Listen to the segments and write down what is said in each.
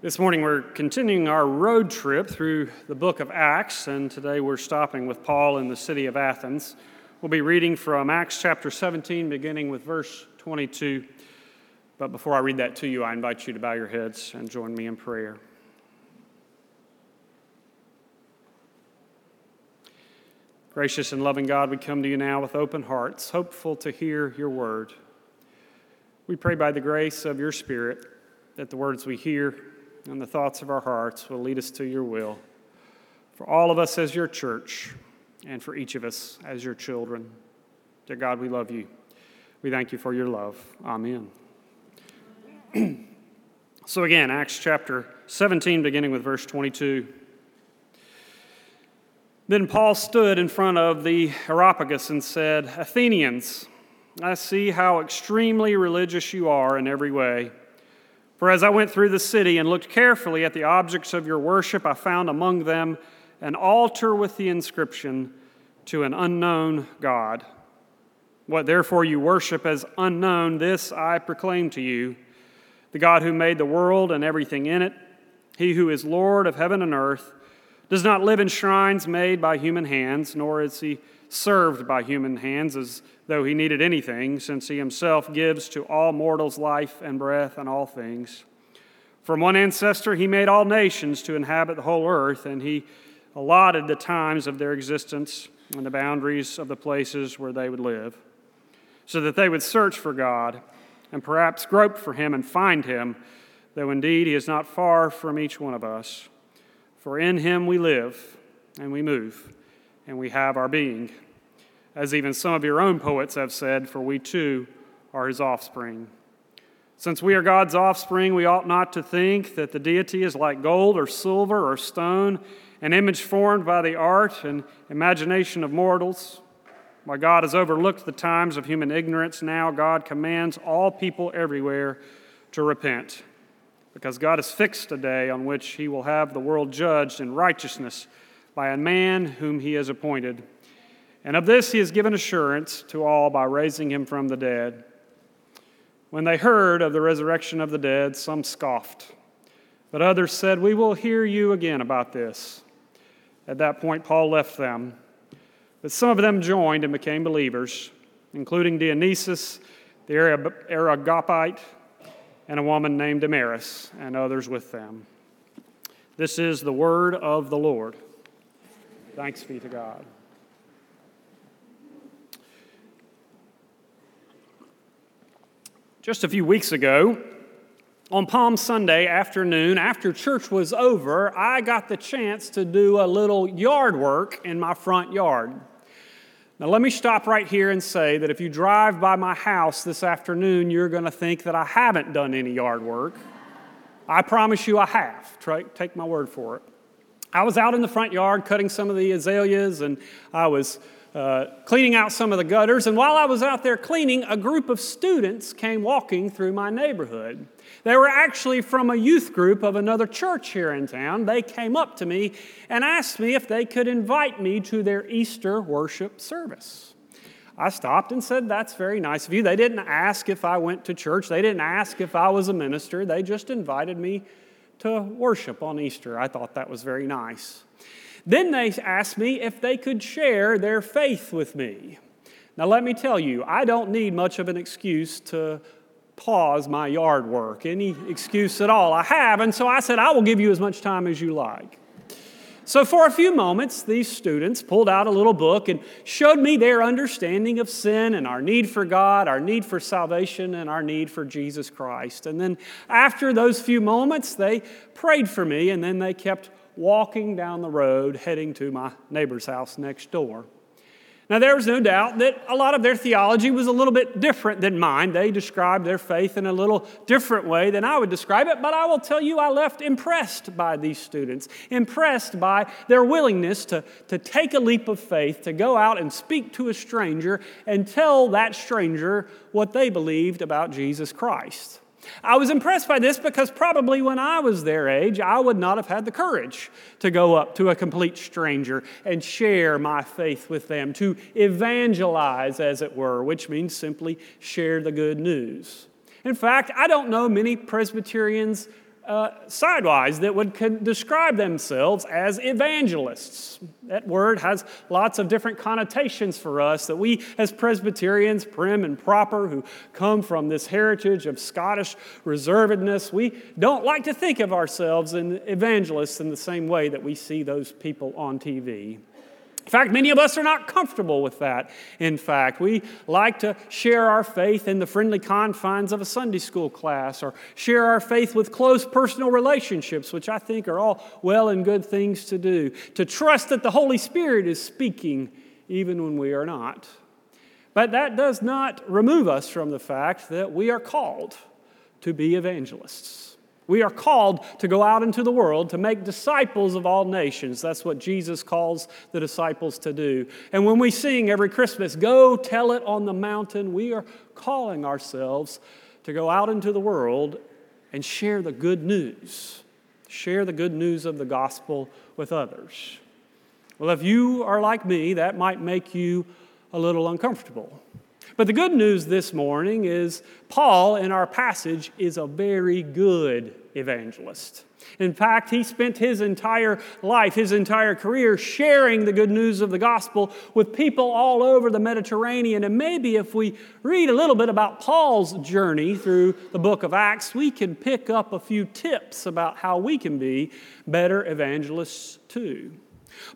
This morning we're continuing our road trip through the book of Acts, and today we're stopping with Paul in the city of Athens. We'll be reading from Acts chapter 17, beginning with verse 22. But before I read that to you, I invite you to bow your heads and join me in prayer. Gracious and loving God, we come to you now with open hearts, hopeful to hear your word. We pray by the grace of your Spirit that the words we hear and the thoughts of our hearts will lead us to your will for all of us as your church and for each of us as your children. Dear God, we love you. We thank you for your love. Amen. so, again, Acts chapter 17, beginning with verse 22. Then Paul stood in front of the Areopagus and said, Athenians, I see how extremely religious you are in every way. For as I went through the city and looked carefully at the objects of your worship, I found among them an altar with the inscription, To an unknown God. What therefore you worship as unknown, this I proclaim to you the God who made the world and everything in it, he who is Lord of heaven and earth, does not live in shrines made by human hands, nor is he served by human hands as though he needed anything, since he himself gives to all mortals life and breath and all things. From one ancestor he made all nations to inhabit the whole earth, and he allotted the times of their existence and the boundaries of the places where they would live, so that they would search for God and perhaps grope for him and find him, though indeed he is not far from each one of us. For in him we live and we move and we have our being as even some of your own poets have said, for we too are his offspring. Since we are God's offspring, we ought not to think that the deity is like gold or silver or stone, an image formed by the art and imagination of mortals. While God has overlooked the times of human ignorance, now God commands all people everywhere to repent, because God has fixed a day on which he will have the world judged in righteousness by a man whom he has appointed. And of this he has given assurance to all by raising him from the dead. When they heard of the resurrection of the dead, some scoffed, but others said, We will hear you again about this. At that point, Paul left them. But some of them joined and became believers, including Dionysius, the Areopagite, and a woman named Damaris, and others with them. This is the word of the Lord. Thanks be to God. Just a few weeks ago, on Palm Sunday afternoon, after church was over, I got the chance to do a little yard work in my front yard. Now, let me stop right here and say that if you drive by my house this afternoon, you're going to think that I haven't done any yard work. I promise you I have. Take my word for it. I was out in the front yard cutting some of the azaleas, and I was uh, cleaning out some of the gutters. And while I was out there cleaning, a group of students came walking through my neighborhood. They were actually from a youth group of another church here in town. They came up to me and asked me if they could invite me to their Easter worship service. I stopped and said, That's very nice of you. They didn't ask if I went to church, they didn't ask if I was a minister. They just invited me to worship on Easter. I thought that was very nice. Then they asked me if they could share their faith with me. Now, let me tell you, I don't need much of an excuse to pause my yard work, any excuse at all. I have, and so I said, I will give you as much time as you like. So, for a few moments, these students pulled out a little book and showed me their understanding of sin and our need for God, our need for salvation, and our need for Jesus Christ. And then, after those few moments, they prayed for me, and then they kept walking down the road heading to my neighbor's house next door. Now, there was no doubt that a lot of their theology was a little bit different than mine. They described their faith in a little different way than I would describe it, but I will tell you, I left impressed by these students, impressed by their willingness to, to take a leap of faith, to go out and speak to a stranger and tell that stranger what they believed about Jesus Christ. I was impressed by this because probably when I was their age, I would not have had the courage to go up to a complete stranger and share my faith with them, to evangelize, as it were, which means simply share the good news. In fact, I don't know many Presbyterians uh, sidewise that would describe themselves as evangelists. That word has lots of different connotations for us that we, as Presbyterians, prim and proper, who come from this heritage of Scottish reservedness, we don't like to think of ourselves as evangelists in the same way that we see those people on TV. In fact, many of us are not comfortable with that. In fact, we like to share our faith in the friendly confines of a Sunday school class or share our faith with close personal relationships, which I think are all well and good things to do. To trust that the Holy Spirit is speaking even when we are not. But that does not remove us from the fact that we are called to be evangelists. We are called to go out into the world to make disciples of all nations. That's what Jesus calls the disciples to do. And when we sing every Christmas, Go tell it on the mountain, we are calling ourselves to go out into the world and share the good news. Share the good news of the gospel with others. Well, if you are like me, that might make you a little uncomfortable. But the good news this morning is Paul, in our passage, is a very good evangelist. In fact, he spent his entire life, his entire career, sharing the good news of the gospel with people all over the Mediterranean. And maybe if we read a little bit about Paul's journey through the book of Acts, we can pick up a few tips about how we can be better evangelists too.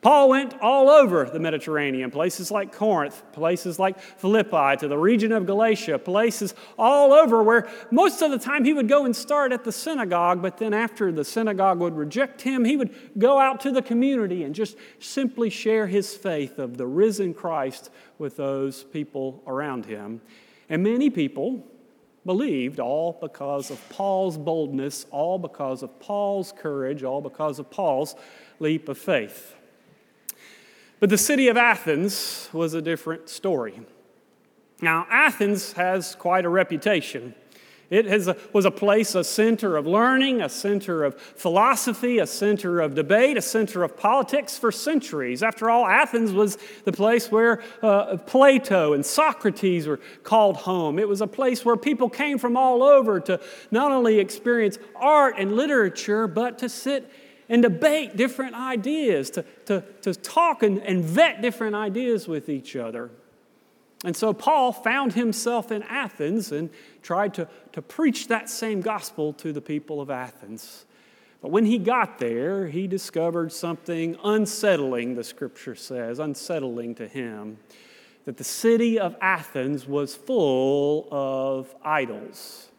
Paul went all over the Mediterranean, places like Corinth, places like Philippi, to the region of Galatia, places all over where most of the time he would go and start at the synagogue, but then after the synagogue would reject him, he would go out to the community and just simply share his faith of the risen Christ with those people around him. And many people believed, all because of Paul's boldness, all because of Paul's courage, all because of Paul's leap of faith. But the city of Athens was a different story. Now, Athens has quite a reputation. It a, was a place, a center of learning, a center of philosophy, a center of debate, a center of politics for centuries. After all, Athens was the place where uh, Plato and Socrates were called home. It was a place where people came from all over to not only experience art and literature, but to sit and debate different ideas, to, to, to talk and, and vet different ideas with each other. And so Paul found himself in Athens and tried to, to preach that same gospel to the people of Athens. But when he got there, he discovered something unsettling, the scripture says, unsettling to him that the city of Athens was full of idols.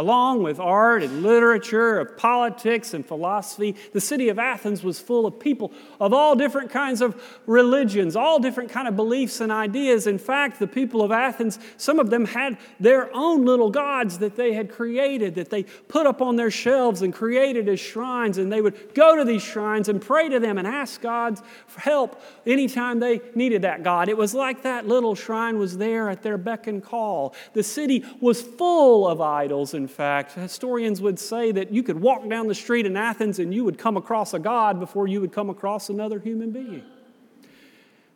Along with art and literature, of politics and philosophy, the city of Athens was full of people of all different kinds of religions, all different kind of beliefs and ideas. In fact, the people of Athens, some of them had their own little gods that they had created, that they put up on their shelves and created as shrines, and they would go to these shrines and pray to them and ask God's help anytime they needed that God. It was like that little shrine was there at their beck and call. The city was full of idols in fact. Historians would say that you could walk down the street in Athens and you would come across a God before you would come across another human being.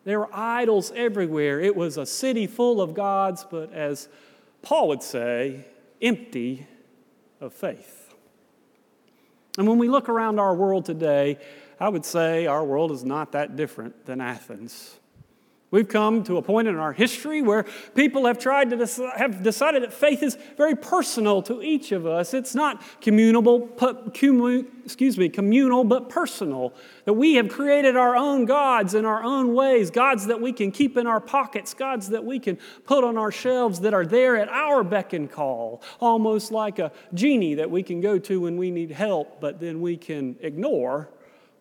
There were idols everywhere. It was a city full of gods, but as Paul would say, empty of faith. And when we look around our world today, I would say our world is not that different than Athens. We've come to a point in our history where people have tried to have decided that faith is very personal to each of us. It's not communal, excuse me, communal, but personal. That we have created our own gods in our own ways, gods that we can keep in our pockets, gods that we can put on our shelves that are there at our beck and call, almost like a genie that we can go to when we need help, but then we can ignore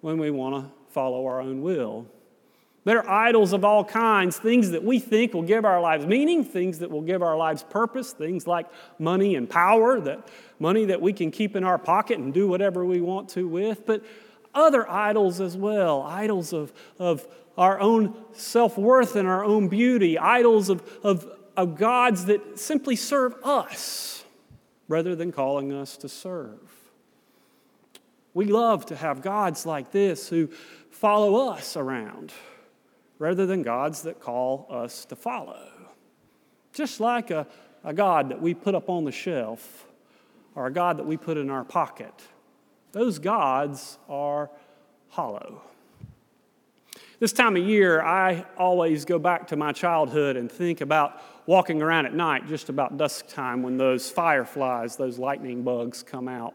when we want to follow our own will. There are idols of all kinds, things that we think will give our lives meaning, things that will give our lives purpose, things like money and power, that money that we can keep in our pocket and do whatever we want to with, but other idols as well, idols of, of our own self worth and our own beauty, idols of, of, of gods that simply serve us rather than calling us to serve. We love to have gods like this who follow us around rather than gods that call us to follow. Just like a, a God that we put up on the shelf or a God that we put in our pocket those gods are hollow. This time of year, I always go back to my childhood and think about walking around at night, just about dusk time, when those fireflies, those lightning bugs come out.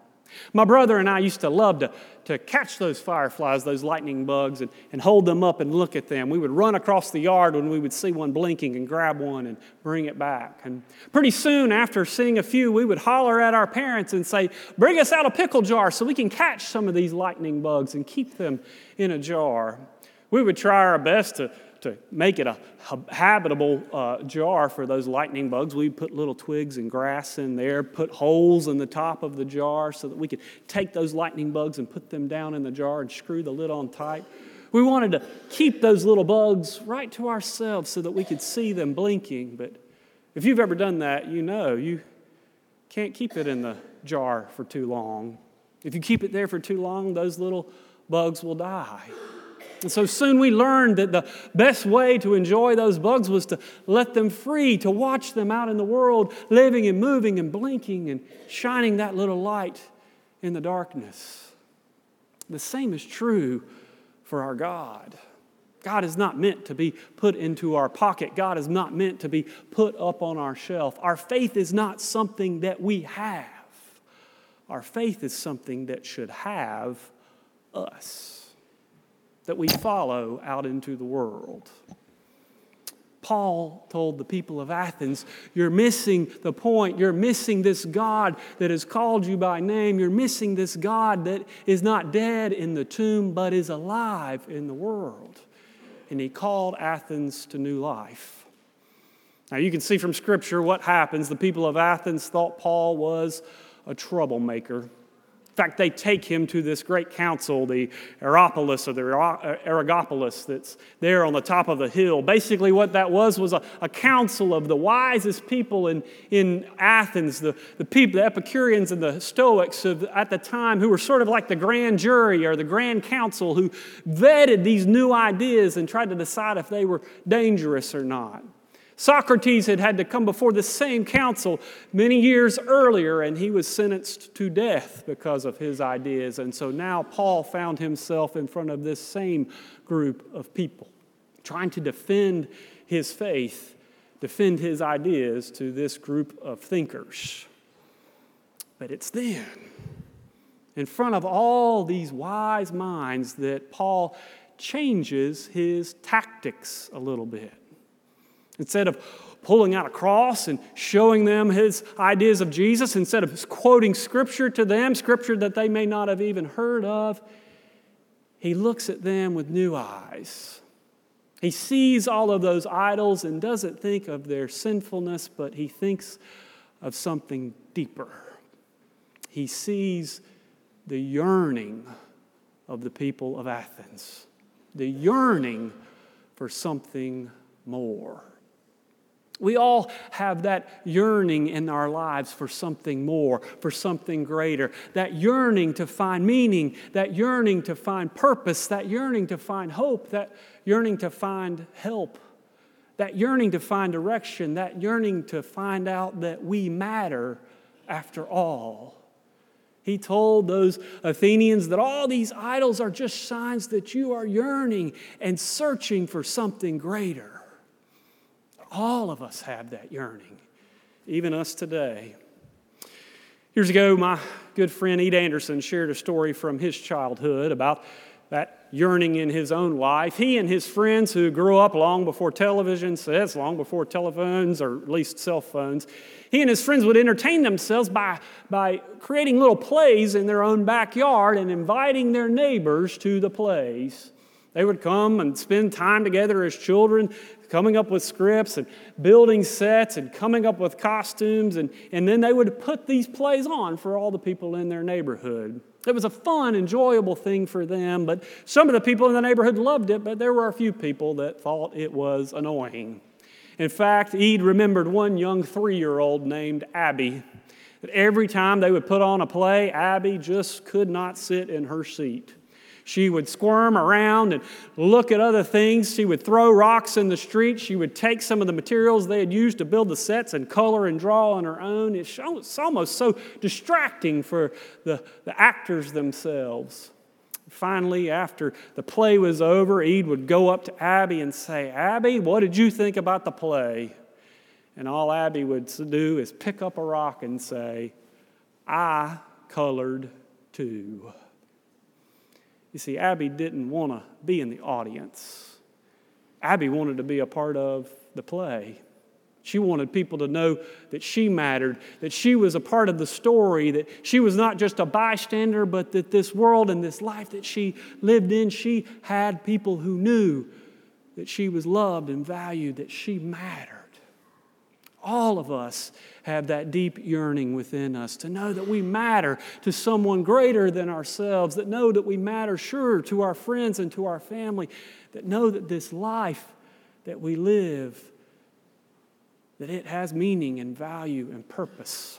My brother and I used to love to, to catch those fireflies, those lightning bugs, and, and hold them up and look at them. We would run across the yard when we would see one blinking and grab one and bring it back. And pretty soon after seeing a few, we would holler at our parents and say, Bring us out a pickle jar so we can catch some of these lightning bugs and keep them in a jar. We would try our best to to make it a habitable uh, jar for those lightning bugs, we put little twigs and grass in there, put holes in the top of the jar so that we could take those lightning bugs and put them down in the jar and screw the lid on tight. We wanted to keep those little bugs right to ourselves so that we could see them blinking. But if you've ever done that, you know you can't keep it in the jar for too long. If you keep it there for too long, those little bugs will die. And so soon we learned that the best way to enjoy those bugs was to let them free, to watch them out in the world, living and moving and blinking and shining that little light in the darkness. The same is true for our God. God is not meant to be put into our pocket. God is not meant to be put up on our shelf. Our faith is not something that we have. Our faith is something that should have us that we follow out into the world. Paul told the people of Athens, You're missing the point. You're missing this God that has called you by name. You're missing this God that is not dead in the tomb, but is alive in the world. And he called Athens to new life. Now, you can see from Scripture what happens. The people of Athens thought Paul was a troublemaker fact, they take him to this great council, the Acropolis or the Areopagus that's there on the top of the hill. Basically, what that was was a, a council of the wisest people in, in Athens, the, the people, the Epicureans and the Stoics of, at the time, who were sort of like the grand jury or the grand council who vetted these new ideas and tried to decide if they were dangerous or not. Socrates had had to come before the same council many years earlier, and he was sentenced to death because of his ideas. And so now Paul found himself in front of this same group of people, trying to defend his faith, defend his ideas to this group of thinkers. But it's then, in front of all these wise minds, that Paul changes his tactics a little bit. Instead of pulling out a cross and showing them his ideas of Jesus, instead of quoting scripture to them, scripture that they may not have even heard of, he looks at them with new eyes. He sees all of those idols and doesn't think of their sinfulness, but he thinks of something deeper. He sees the yearning of the people of Athens, the yearning for something more. We all have that yearning in our lives for something more, for something greater. That yearning to find meaning, that yearning to find purpose, that yearning to find hope, that yearning to find help, that yearning to find direction, that yearning to find out that we matter after all. He told those Athenians that all these idols are just signs that you are yearning and searching for something greater. All of us have that yearning, even us today. Years ago, my good friend Ed Anderson shared a story from his childhood about that yearning in his own life. He and his friends who grew up long before television sets, long before telephones, or at least cell phones, he and his friends would entertain themselves by, by creating little plays in their own backyard and inviting their neighbors to the plays. They would come and spend time together as children, coming up with scripts and building sets and coming up with costumes. And, and then they would put these plays on for all the people in their neighborhood. It was a fun, enjoyable thing for them, but some of the people in the neighborhood loved it, but there were a few people that thought it was annoying. In fact, Ed remembered one young three year old named Abby. That every time they would put on a play, Abby just could not sit in her seat. She would squirm around and look at other things. She would throw rocks in the street. She would take some of the materials they had used to build the sets and color and draw on her own. It's almost so distracting for the, the actors themselves. Finally, after the play was over, Ed would go up to Abby and say, Abby, what did you think about the play? And all Abby would do is pick up a rock and say, I colored too. You see, Abby didn't want to be in the audience. Abby wanted to be a part of the play. She wanted people to know that she mattered, that she was a part of the story, that she was not just a bystander, but that this world and this life that she lived in, she had people who knew that she was loved and valued, that she mattered. All of us have that deep yearning within us to know that we matter to someone greater than ourselves, that know that we matter, sure, to our friends and to our family, that know that this life that we live, that it has meaning and value and purpose.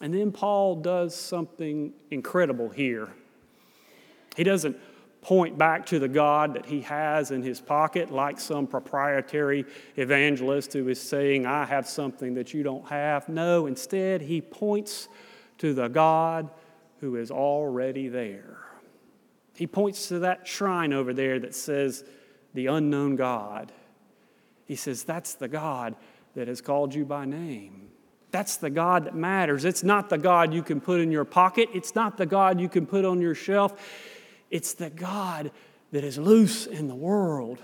And then Paul does something incredible here. He doesn't point back to the God that he has in his pocket, like some proprietary evangelist who is saying, I have something that you don't have. No, instead, he points to the God who is already there. He points to that shrine over there that says, the unknown God. He says, That's the God that has called you by name. That's the God that matters. It's not the God you can put in your pocket, it's not the God you can put on your shelf. It's the God that is loose in the world,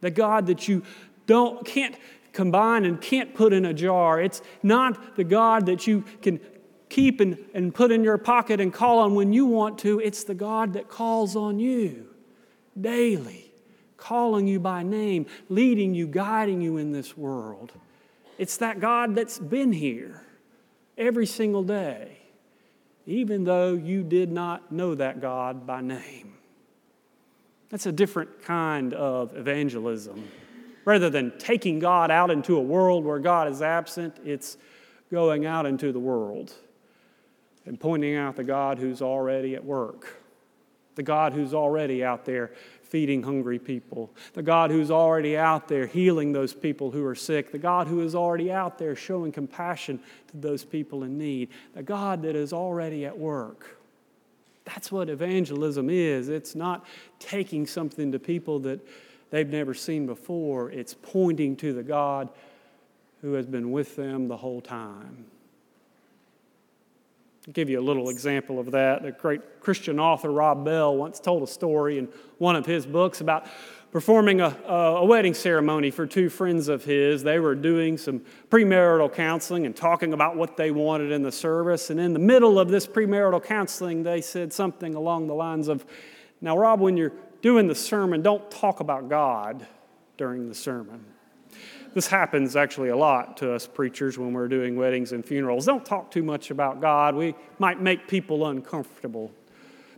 the God that you don't, can't combine and can't put in a jar. It's not the God that you can keep and, and put in your pocket and call on when you want to. It's the God that calls on you daily, calling you by name, leading you, guiding you in this world. It's that God that's been here every single day even though you did not know that God by name. That's a different kind of evangelism. Rather than taking God out into a world where God is absent, it's going out into the world and pointing out the God who's already at work, the God who's already out there feeding hungry people, the God who's already out there healing those people who are sick, the God who is already out there showing compassion to those people in need, the God that is already at work. That's what evangelism is. It's not taking something to people that they've never seen before, it's pointing to the God who has been with them the whole time. I'll give you a little example of that. The great Christian author Rob Bell once told a story in one of his books about performing a, a, wedding ceremony for two friends of his. They were doing some premarital counseling and talking about what they wanted in the service. And in the middle of this premarital counseling, they said something along the lines of Now, Rob, when you're doing the sermon, don't talk about God during the sermon. This happens actually a lot to us preachers when we're doing weddings and funerals. Don't talk too much about God. We might make people uncomfortable.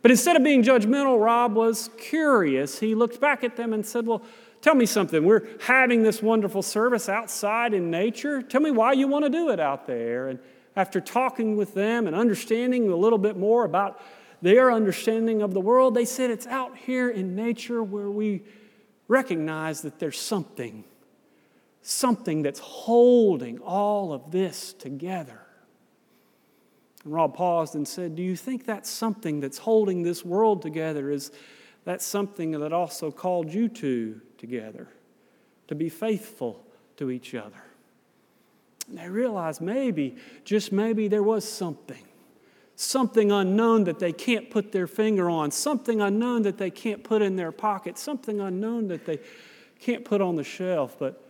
But instead of being judgmental, Rob was curious. He looked back at them and said, Well, tell me something. We're having this wonderful service outside in nature. Tell me why you want to do it out there. And after talking with them and understanding a little bit more about their understanding of the world, they said it's out here in nature where we recognize that there's something something that's holding all of this together. And Rob paused and said, Do you think that something that's holding this world together is that something that also called you two together? To be faithful to each other. And they realized maybe, just maybe, there was something. Something unknown that they can't put their finger on, something unknown that they can't put in their pocket, something unknown that they can't put on the shelf, but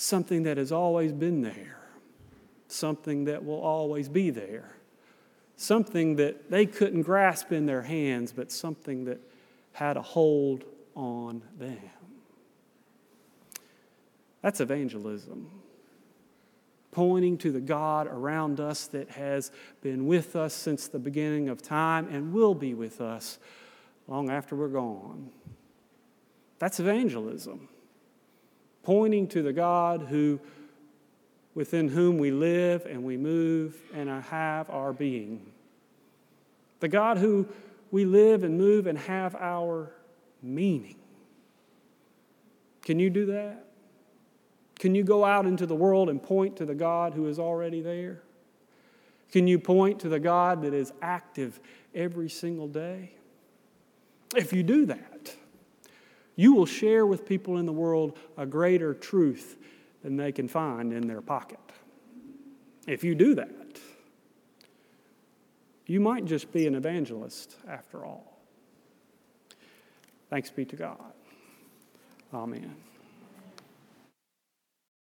something that has always been there, something that will always be there, something that they couldn't grasp in their hands, but something that had a hold on them. That's evangelism. Pointing to the God around us that has been with us since the beginning of time and will be with us long after we're gone. That's evangelism pointing to the God who within whom we live and we move and have our being. The God who we live and move and have our meaning. Can you do that? Can you go out into the world and point to the God who is already there? Can you point to the God that is active every single day? If you do that, you will share with people in the world a greater truth than they can find in their pocket. If you do that, you might just be an evangelist after all. Thanks be to God. Amen.